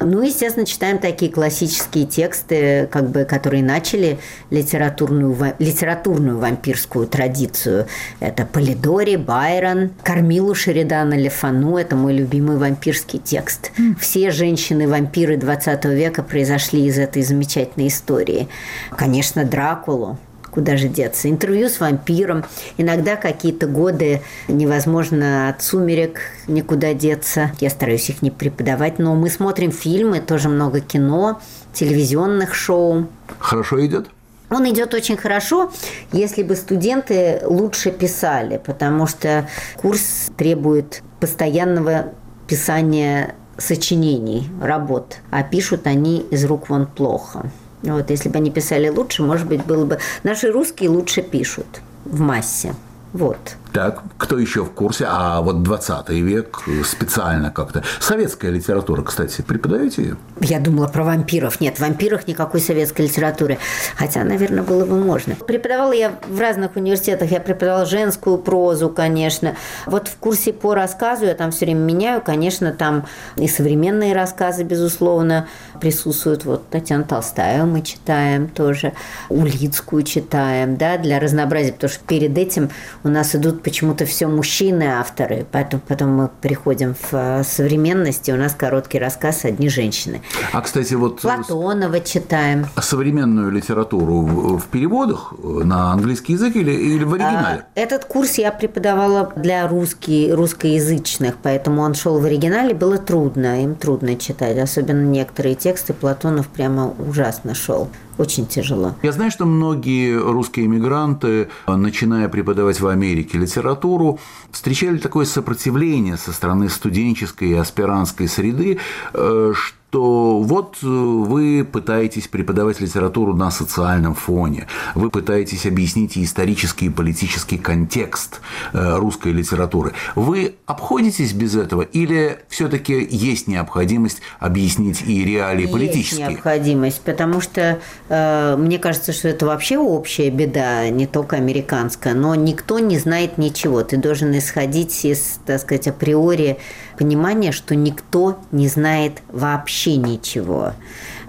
Speaker 2: Ну, естественно, читаем такие классические тексты, как бы которые начали литературную, литературную вампирскую традицию. Это Полидори, Байрон, Кармилу Шеридана Лефану. Это мой любимый вампирский текст. Все женщины-вампиры 20 века произошли из этой замечательной истории. Конечно, Дракулу, куда же деться. Интервью с вампиром. Иногда какие-то годы невозможно от сумерек никуда деться. Я стараюсь их не преподавать, но мы смотрим фильмы, тоже много кино телевизионных шоу.
Speaker 1: Хорошо идет?
Speaker 2: Он идет очень хорошо, если бы студенты лучше писали, потому что курс требует постоянного писания сочинений, работ, а пишут они из рук вон плохо. Вот, если бы они писали лучше, может быть, было бы... Наши русские лучше пишут в массе. Вот.
Speaker 1: Так, кто еще в курсе? А вот 20 век специально как-то. Советская литература, кстати, преподаете ее?
Speaker 2: Я думала про вампиров. Нет, в вампирах никакой советской литературы. Хотя, наверное, было бы можно. Преподавала я в разных университетах. Я преподавала женскую прозу, конечно. Вот в курсе по рассказу я там все время меняю. Конечно, там и современные рассказы, безусловно, присутствуют. Вот Татьяна Толстая мы читаем тоже. Улицкую читаем, да, для разнообразия. Потому что перед этим у нас идут почему-то все мужчины авторы, поэтому потом мы приходим в э, современность, и у нас короткий рассказ одни женщины.
Speaker 1: А, кстати, вот...
Speaker 2: Платонова читаем.
Speaker 1: Современную литературу в, в переводах на английский язык или, или в оригинале?
Speaker 2: А, этот курс я преподавала для русский, русскоязычных, поэтому он шел в оригинале, было трудно, им трудно читать, особенно некоторые тексты Платонов прямо ужасно шел очень тяжело.
Speaker 1: Я знаю, что многие русские иммигранты, начиная преподавать в Америке литературу, встречали такое сопротивление со стороны студенческой и аспирантской среды, что э, что вот э, вы пытаетесь преподавать литературу на социальном фоне, вы пытаетесь объяснить исторический и политический контекст э, русской литературы. Вы обходитесь без этого или все-таки есть необходимость объяснить и реалии есть политические?
Speaker 2: Необходимость, потому что э, мне кажется, что это вообще общая беда, не только американская, но никто не знает ничего. Ты должен исходить из, так сказать, априори понимание, что никто не знает вообще ничего.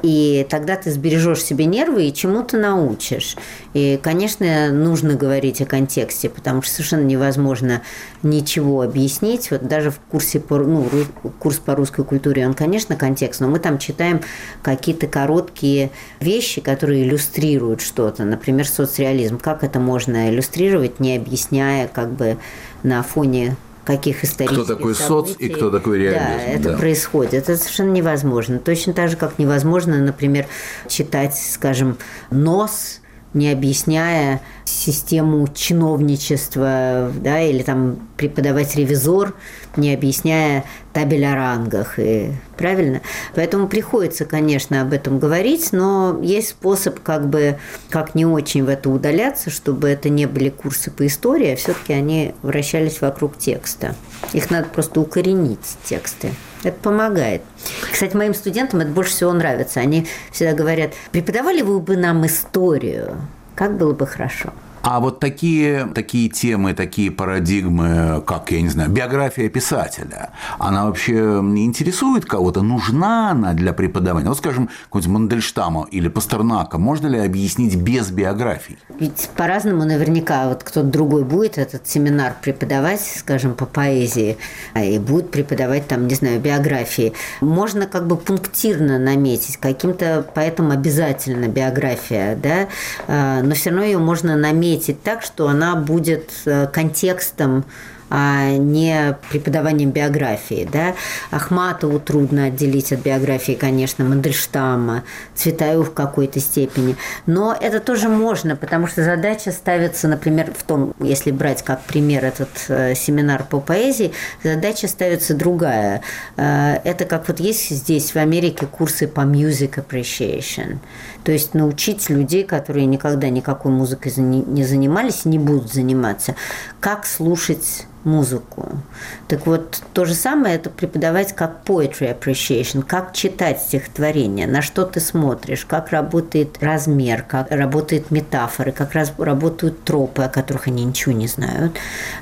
Speaker 2: И тогда ты сбережешь себе нервы и чему-то научишь. И, конечно, нужно говорить о контексте, потому что совершенно невозможно ничего объяснить. Вот даже в курсе по, ну, курс по русской культуре, он, конечно, контекст, но мы там читаем какие-то короткие вещи, которые иллюстрируют что-то. Например, соцреализм. Как это можно иллюстрировать, не объясняя как бы на фоне каких исторических
Speaker 1: Кто такой событий. соц и кто такой реализм.
Speaker 2: Да, это да. происходит. Это совершенно невозможно. Точно так же, как невозможно, например, читать, скажем, «Нос», не объясняя систему чиновничества, да, или там преподавать ревизор, не объясняя табель о рангах. И, правильно? Поэтому приходится, конечно, об этом говорить, но есть способ как бы, как не очень в это удаляться, чтобы это не были курсы по истории, а все-таки они вращались вокруг текста. Их надо просто укоренить, тексты. Это помогает. Кстати, моим студентам это больше всего нравится. Они всегда говорят, преподавали вы бы нам историю, как было бы хорошо.
Speaker 1: А вот такие, такие темы, такие парадигмы, как, я не знаю, биография писателя, она вообще не интересует кого-то? Нужна она для преподавания? Вот, скажем, какой-нибудь Мандельштама или Пастернака можно ли объяснить без биографий?
Speaker 2: Ведь по-разному наверняка вот кто-то другой будет этот семинар преподавать, скажем, по поэзии, а и будет преподавать там, не знаю, биографии. Можно как бы пунктирно наметить, каким-то поэтому обязательно биография, да, а, но все равно ее можно наметить наметить так, что она будет э, контекстом а не преподаванием биографии. Да? Ахматову трудно отделить от биографии, конечно, Мандельштама, Цветаеву в какой-то степени. Но это тоже можно, потому что задача ставится, например, в том, если брать как пример этот э, семинар по поэзии, задача ставится другая. Э, это как вот есть здесь в Америке курсы по music appreciation. То есть научить людей, которые никогда никакой музыкой не занимались, не будут заниматься, как слушать музыку. Так вот, то же самое это преподавать как poetry appreciation, как читать стихотворение, на что ты смотришь, как работает размер, как работают метафоры, как раз работают тропы, о которых они ничего не знают.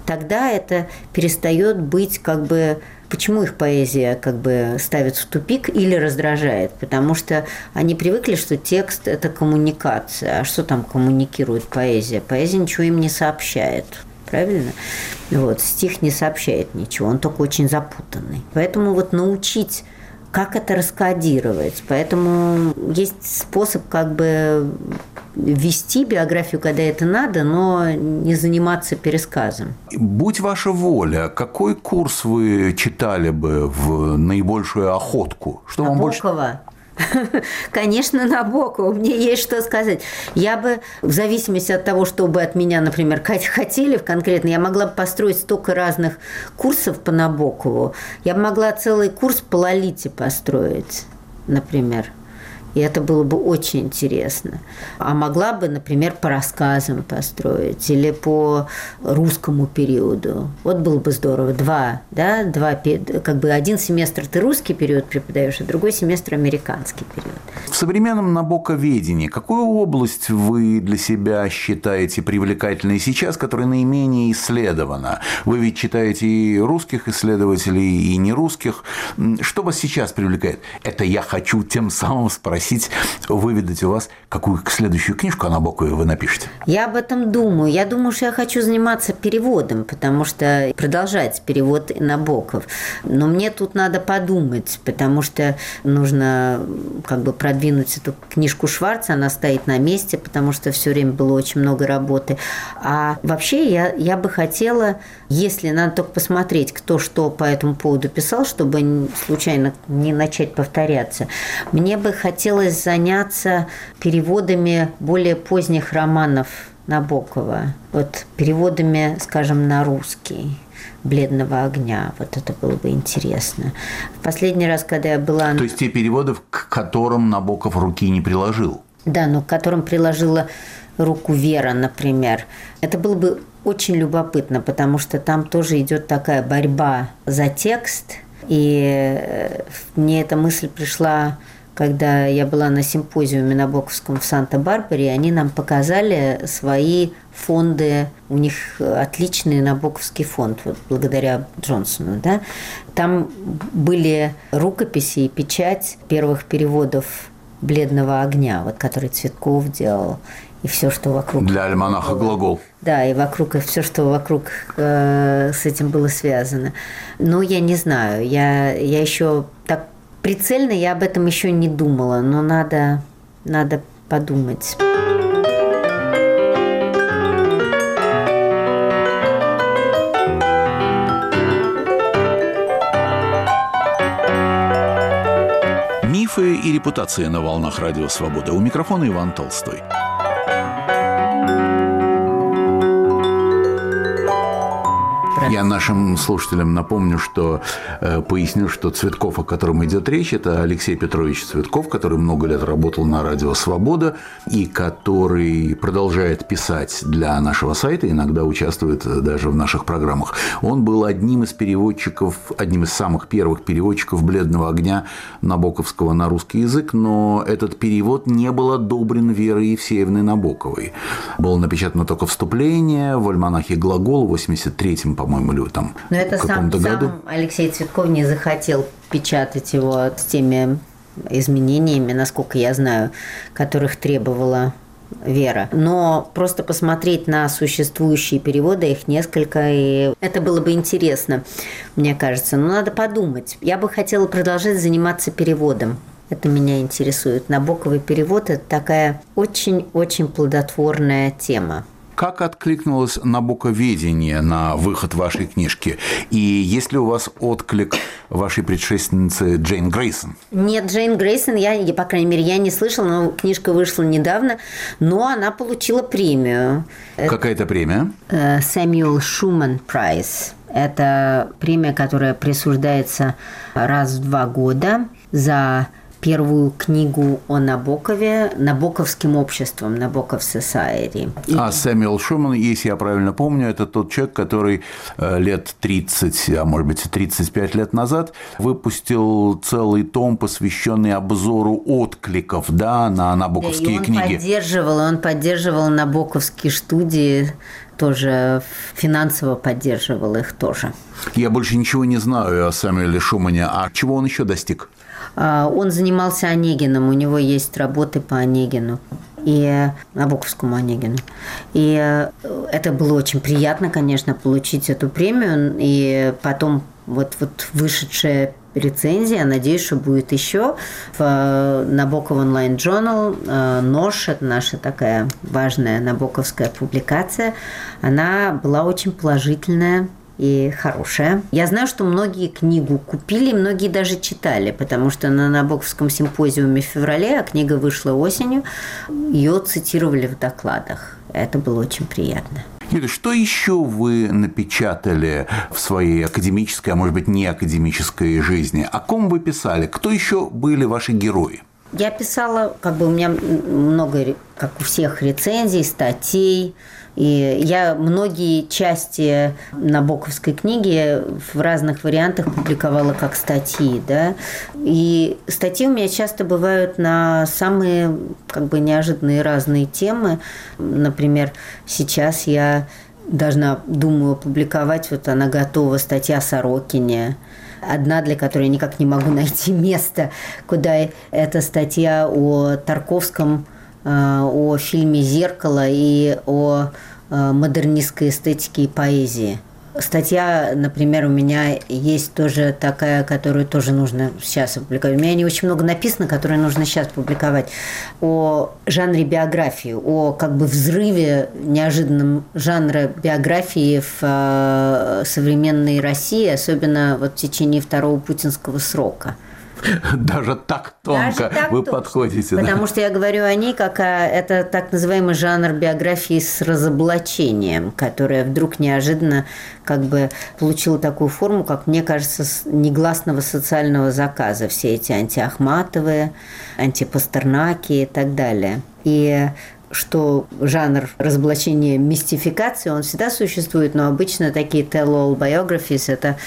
Speaker 2: Тогда это перестает быть как бы Почему их поэзия как бы ставит в тупик или раздражает? Потому что они привыкли, что текст – это коммуникация. А что там коммуникирует поэзия? Поэзия ничего им не сообщает правильно? Вот, стих не сообщает ничего, он только очень запутанный. Поэтому вот научить как это раскодировать. Поэтому есть способ как бы вести биографию, когда это надо, но не заниматься пересказом.
Speaker 1: Будь ваша воля, какой курс вы читали бы в наибольшую охотку?
Speaker 2: Что Набокова. вам больше? Конечно, Набокова. Мне есть что сказать. Я бы, в зависимости от того, что бы от меня, например, хотели конкретно, я могла бы построить столько разных курсов по Набокову. Я могла целый курс по Лолите построить, например. И это было бы очень интересно. А могла бы, например, по рассказам построить или по русскому периоду. Вот было бы здорово. Два, да, два, как бы один семестр ты русский период преподаешь, а другой семестр американский период.
Speaker 1: В современном набоковедении какую область вы для себя считаете привлекательной сейчас, которая наименее исследована? Вы ведь читаете и русских исследователей, и нерусских. Что вас сейчас привлекает? Это я хочу тем самым спросить, выведать у вас, какую следующую книжку о Набокове вы напишете.
Speaker 2: Я об этом думаю. Я думаю, что я хочу заниматься переводом, потому что продолжать перевод Набоков. Но мне тут надо подумать, потому что нужно как бы продвинуть эту книжку Шварца, она стоит на месте, потому что все время было очень много работы. А вообще я, я бы хотела, если надо только посмотреть, кто что по этому поводу писал, чтобы случайно не начать повторяться, мне бы хотелось заняться переводами более поздних романов Набокова, вот переводами, скажем, на русский бледного огня. Вот это было бы интересно. В последний раз, когда я была...
Speaker 1: То есть те переводы, к которым Набоков руки не приложил?
Speaker 2: Да, но к которым приложила руку Вера, например. Это было бы очень любопытно, потому что там тоже идет такая борьба за текст. И э, мне эта мысль пришла когда я была на симпозиуме на Боковском в Санта-Барбаре, они нам показали свои фонды, у них отличный Набоковский фонд, вот благодаря Джонсону, да. Там были рукописи и печать первых переводов «Бледного огня», вот, который Цветков делал, и все, что вокруг.
Speaker 1: Для альманаха глагол.
Speaker 2: Да, и вокруг, и все, что вокруг э, с этим было связано. Но я не знаю, я, я еще так Прицельно я об этом еще не думала, но надо, надо подумать.
Speaker 1: Мифы и репутация на волнах Радио Свобода. У микрофона Иван Толстой. Я нашим слушателям напомню, что э, поясню, что Цветков, о котором идет речь, это Алексей Петрович Цветков, который много лет работал на радио «Свобода» и который продолжает писать для нашего сайта, иногда участвует даже в наших программах. Он был одним из переводчиков, одним из самых первых переводчиков «Бледного огня» Набоковского на русский язык, но этот перевод не был одобрен Верой Евсеевной Набоковой. Было напечатано только вступление в альманахе «Глагол» в 83-м, по-моему, по-моему, или там
Speaker 2: Но это сам, году. сам Алексей Цветков не захотел печатать его с теми изменениями, насколько я знаю, которых требовала Вера. Но просто посмотреть на существующие переводы, их несколько, и это было бы интересно, мне кажется. Но надо подумать. Я бы хотела продолжать заниматься переводом. Это меня интересует. Набоковый перевод – это такая очень-очень плодотворная тема.
Speaker 1: Как откликнулось набоковедение на выход вашей книжки? И есть ли у вас отклик вашей предшественницы Джейн Грейсон?
Speaker 2: Нет, Джейн Грейсон, я, по крайней мере, я не слышала, но книжка вышла недавно, но она получила премию.
Speaker 1: Какая это премия?
Speaker 2: Сэмюэл Шуман Прайс. Это премия, которая присуждается раз в два года за первую книгу о Набокове Набоковским обществом, Набоков Society.
Speaker 1: И... А Сэмюэл Шуман, если я правильно помню, это тот человек, который э, лет 30, а может быть 35 лет назад выпустил целый том, посвященный обзору откликов да, на набоковские
Speaker 2: да, и он
Speaker 1: книги.
Speaker 2: Поддерживал, он поддерживал набоковские студии тоже финансово поддерживал их тоже.
Speaker 1: Я больше ничего не знаю о Сэмюэле Шумане. А чего он еще достиг?
Speaker 2: А, он занимался Онегином, у него есть работы по Онегину и Набоковскому Онегину. И э, это было очень приятно, конечно, получить эту премию. И потом вот, вот вышедшая рецензия, надеюсь, что будет еще в э, Набоков онлайн Journal. Э, Нож, это наша такая важная набоковская публикация, она была очень положительная и хорошая. Я знаю, что многие книгу купили, многие даже читали, потому что на Набоковском симпозиуме в феврале, а книга вышла осенью, ее цитировали в докладах. Это было очень приятно.
Speaker 1: Юля, что еще вы напечатали в своей академической, а может быть не академической жизни? О ком вы писали? Кто еще были ваши герои?
Speaker 2: Я писала, как бы у меня много, как у всех, рецензий, статей. И я многие части Набоковской книги в разных вариантах публиковала как статьи, да. И статьи у меня часто бывают на самые как бы неожиданные разные темы. Например, сейчас я должна, думаю, опубликовать, вот она готова, статья Сорокине, одна, для которой я никак не могу найти место, куда эта статья о Тарковском, о фильме «Зеркало» и о э, модернистской эстетике и поэзии – Статья, например, у меня есть тоже такая, которую тоже нужно сейчас опубликовать. У меня не очень много написано, которую нужно сейчас публиковать. О жанре биографии, о как бы взрыве неожиданном жанра биографии в э, современной России, особенно вот в течение второго путинского срока.
Speaker 1: Даже так тонко Даже так вы тонко. подходите.
Speaker 2: Потому да? что я говорю о ней, как о, это так называемый жанр биографии с разоблачением, которая вдруг неожиданно как бы получила такую форму, как мне кажется, негласного социального заказа. Все эти антиахматовые, антипастернаки и так далее. И что жанр разоблачения мистификации, он всегда существует, но обычно такие tell-all biographies – это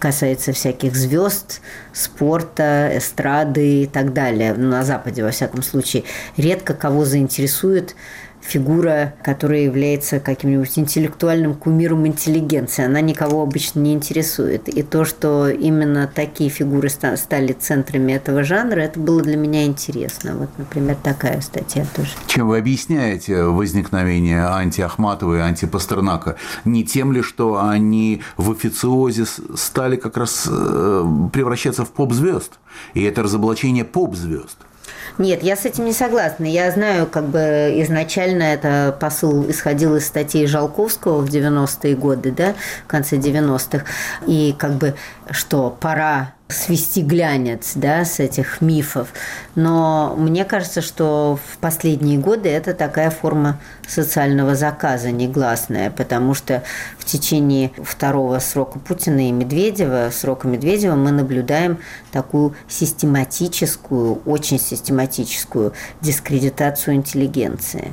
Speaker 2: касается всяких звезд, спорта, эстрады и так далее. На Западе, во всяком случае, редко кого заинтересует фигура, которая является каким-нибудь интеллектуальным кумиром интеллигенции. Она никого обычно не интересует. И то, что именно такие фигуры стали центрами этого жанра, это было для меня интересно. Вот, например, такая статья тоже.
Speaker 1: Чем вы объясняете возникновение антиахматова и антипастернака? Не тем ли, что они в официозе стали как раз э, превращаться в поп-звезд? И это разоблачение поп-звезд –
Speaker 2: нет, я с этим не согласна. Я знаю, как бы изначально это посыл исходил из статей Жалковского в 90-е годы, да, в конце 90-х. И как бы, что пора свести глянец да, с этих мифов. Но мне кажется, что в последние годы это такая форма социального заказа негласная, потому что в течение второго срока Путина и Медведева, срока Медведева, мы наблюдаем такую систематическую, очень систематическую дискредитацию интеллигенции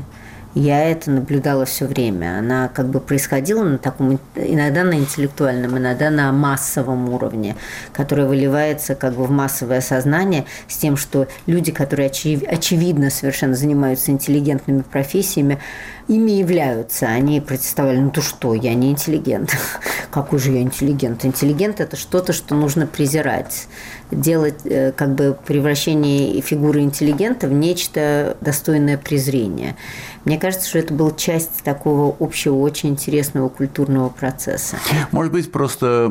Speaker 2: я это наблюдала все время. Она как бы происходила на таком, иногда на интеллектуальном, иногда на массовом уровне, которое выливается как бы в массовое сознание с тем, что люди, которые очев, очевидно совершенно занимаются интеллигентными профессиями, ими являются. Они протестовали, ну то что, я не интеллигент. Какой же я интеллигент? Интеллигент – это что-то, что нужно презирать. Делать э, как бы превращение фигуры интеллигента в нечто достойное презрения. Мне кажется, что это был часть такого общего, очень интересного культурного процесса.
Speaker 1: Может быть, просто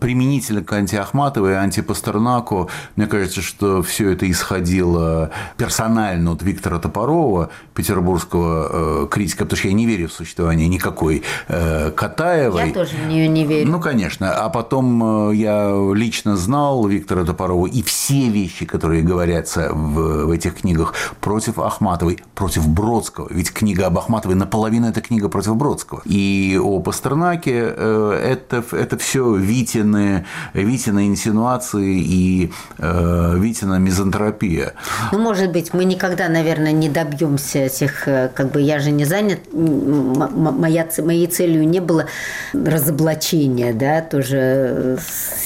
Speaker 1: применительно к антиахматовой антипастернаку, мне кажется, что все это исходило персонально от Виктора Топорова, петербургского э, критика, потому что я не верю в существование никакой э, Катаевой.
Speaker 2: Я тоже в нее не верю.
Speaker 1: Ну, конечно. А потом э, я лично знал Виктора Топорова, и все вещи, которые говорятся в, в этих книгах против Ахматовой, против Бродского. Ведь книга об Ахматовой наполовину это книга против Бродского. И о Пастернаке э, это, это все Витины, Витины инсинуации и э, Витина мизантропия.
Speaker 2: Ну, может быть, мы никогда, наверное, не добьемся этих, как бы я же не занят, моя, моей целью не было разоблачение, да, тоже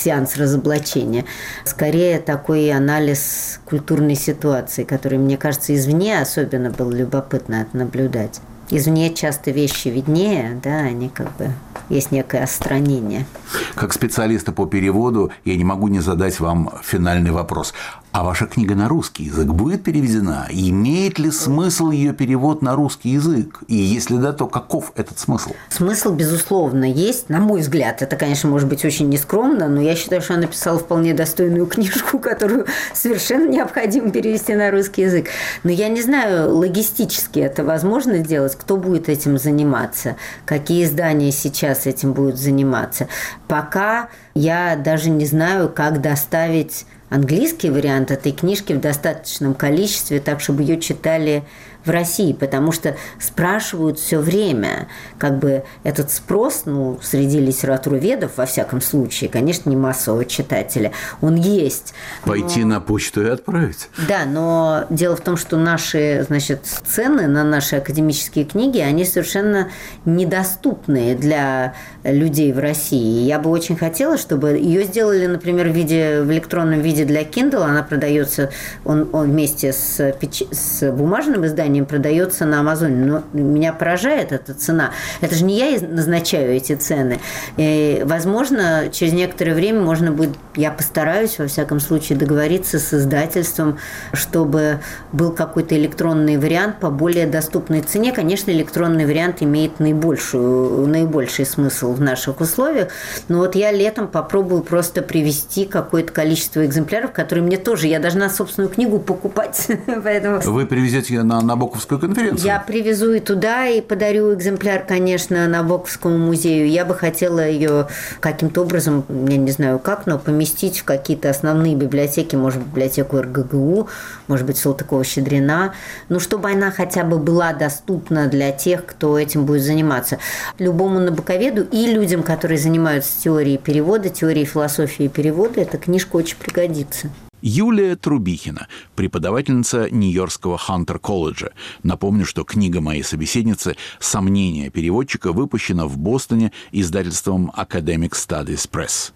Speaker 2: сеанс разоблачения. Скорее такой анализ культурной ситуации, который, мне кажется, извне особенно был любопытно наблюдать. Извне часто вещи виднее, да, они как бы есть некое остранение.
Speaker 1: Как специалиста по переводу я не могу не задать вам финальный вопрос. А ваша книга на русский язык будет переведена? Имеет ли смысл ее перевод на русский язык? И если да, то каков этот смысл?
Speaker 2: Смысл, безусловно, есть, на мой взгляд. Это, конечно, может быть очень нескромно, но я считаю, что она написала вполне достойную книжку, которую совершенно необходимо перевести на русский язык. Но я не знаю, логистически это возможно сделать, кто будет этим заниматься, какие издания сейчас этим будут заниматься. Пока я даже не знаю, как доставить английский вариант этой книжки в достаточном количестве, так, чтобы ее читали в России, потому что спрашивают все время, как бы этот спрос, ну, среди литературоведов, во всяком случае, конечно, не массового читателя, он есть.
Speaker 3: Пойти но... на почту и отправить.
Speaker 2: Да, но дело в том, что наши, значит, цены на наши академические книги, они совершенно недоступны для людей в России. Я бы очень хотела, чтобы ее сделали, например, в, виде, в электронном виде для Kindle. Она продается, он, он вместе с, с бумажным изданием продается на Амазоне. Но меня поражает эта цена. Это же не я назначаю эти цены. И, возможно, через некоторое время можно будет, я постараюсь, во всяком случае, договориться с издательством, чтобы был какой-то электронный вариант по более доступной цене. Конечно, электронный вариант имеет наибольшую, наибольший смысл в наших условиях. Но вот я летом попробую просто привести какое-то количество экземпляров, которые мне тоже, я должна собственную книгу покупать.
Speaker 3: Поэтому... Вы привезете ее на Набоковскую конференцию?
Speaker 2: Я привезу и туда, и подарю экземпляр, конечно, Набоковскому музею. Я бы хотела ее каким-то образом, я не знаю как, но поместить в какие-то основные библиотеки, может библиотеку РГГУ, может быть, Салтыкова-Щедрина, ну, чтобы она хотя бы была доступна для тех, кто этим будет заниматься. Любому набоковеду и людям, которые занимаются теорией перевода, теорией философии перевода, эта книжка очень пригодится.
Speaker 3: Юлия Трубихина, преподавательница Нью-Йоркского Хантер-колледжа. Напомню, что книга моей собеседницы «Сомнения переводчика» выпущена в Бостоне издательством Academic Studies Press.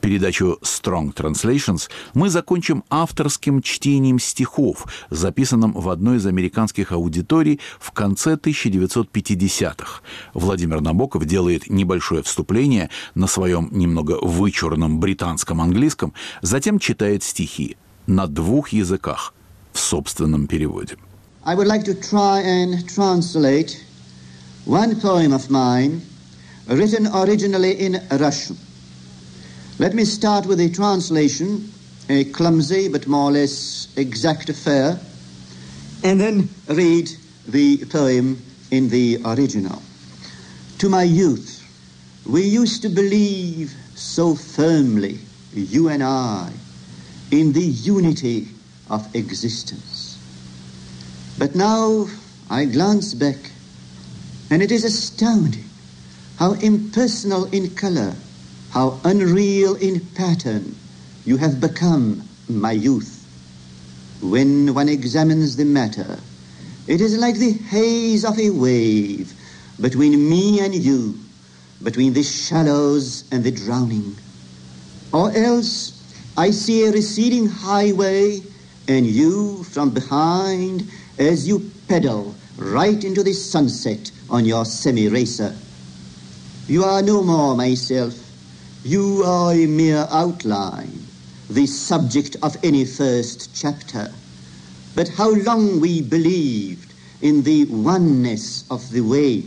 Speaker 3: Передачу Strong Translations мы закончим авторским чтением стихов, записанным в одной из американских аудиторий в конце 1950-х. Владимир Набоков делает небольшое вступление на своем немного вычурном британском английском, затем читает стихи на двух языках в собственном переводе. I would like to try and translate one poem of mine written originally in Russian. Let me start with a translation, a clumsy but more or less exact affair, and then read the poem in the original. To my youth, we used to believe so firmly, you and I, in the unity of existence. But now I glance back, and it is astounding how impersonal in color how unreal in pattern you have become, my youth. When one examines the matter, it is like the haze of a wave between me and you, between the shallows and the drowning. Or else I see a receding highway and you from behind as you pedal right into the sunset on your semi-racer. You are no more myself, you are a mere outline, the subject of any first chapter. But how long we believed in the oneness of the way,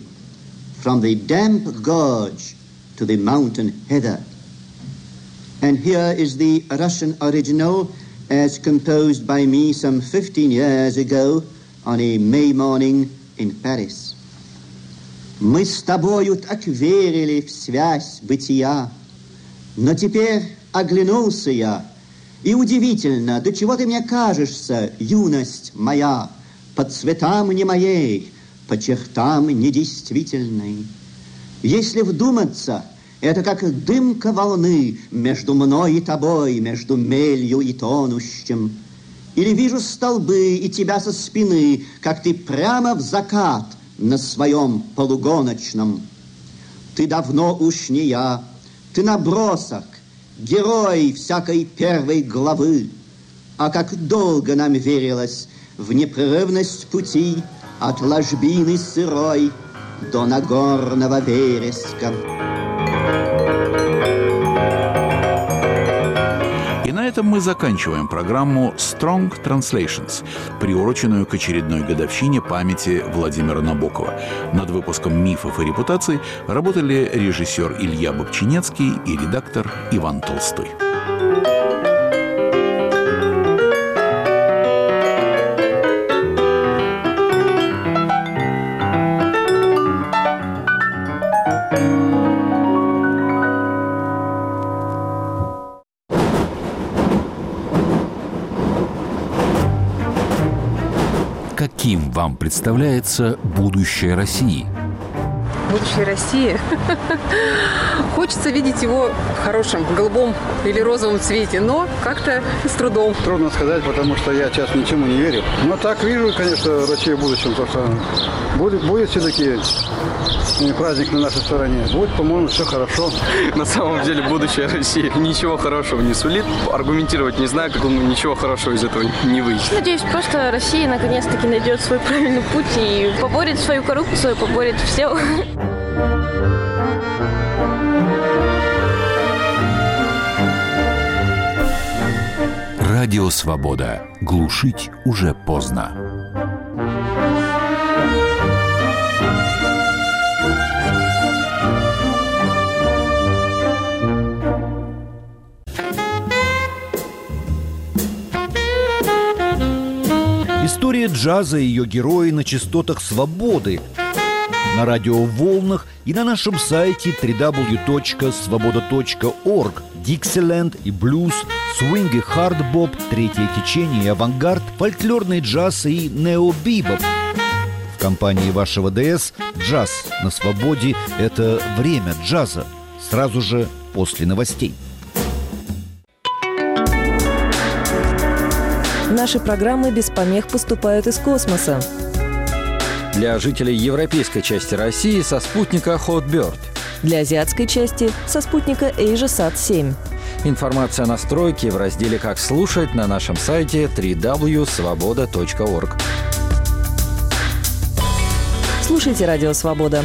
Speaker 3: from the damp gorge to the mountain heather. And here is the Russian original as composed by me some 15 years ago on a May morning in Paris. Мы с тобою так верили в связь бытия, Но теперь оглянулся я, и удивительно, до чего ты мне кажешься, юность моя, по цветам не моей, по чертам недействительной. Если вдуматься, это как дымка волны между мной и тобой, между мелью и тонущим. Или вижу столбы и тебя со спины, как ты прямо в закат на своем полугоночном. Ты давно уж не я, ты набросок, герой всякой первой главы. А как долго нам верилось в непрерывность пути от ложбины сырой до Нагорного вереска. Этом мы заканчиваем программу Strong Translations, приуроченную к очередной годовщине памяти Владимира Набокова. Над выпуском «Мифов и репутаций» работали режиссер Илья Бобчинецкий и редактор Иван Толстой.
Speaker 1: Вам представляется будущее России?
Speaker 4: Будущее России. Хочется видеть его в хорошем, голубом или розовом цвете, но как-то с трудом.
Speaker 5: Трудно сказать, потому что я сейчас ничему не верю. Но так вижу, конечно, Россию в будущем, то что будет, будет все-таки праздник на нашей стороне. Будет, по-моему, все хорошо.
Speaker 6: На самом деле будущее России ничего хорошего не сулит. Аргументировать не знаю, как он ничего хорошего из этого не выйдет.
Speaker 7: Надеюсь, просто Россия наконец-таки найдет свой правильный путь и поборет свою коррупцию, поборет все.
Speaker 1: Радио «Свобода». Глушить уже поздно.
Speaker 8: История джаза и ее герои на частотах свободы на радиоволнах и на нашем сайте www.svoboda.org Диксиленд и блюз, свинг и хардбоп, третье течение и авангард, фольклорный джаз и необибоп. В компании вашего ДС «Джаз на свободе» — это время джаза, сразу же после новостей.
Speaker 9: Наши программы без помех поступают из космоса.
Speaker 10: Для жителей европейской части России со спутника Hotbird.
Speaker 9: Для азиатской части со спутника AsiaSat-7.
Speaker 10: Информация о настройке в разделе «Как слушать» на нашем сайте www.svoboda.org.
Speaker 9: Слушайте «Радио Свобода».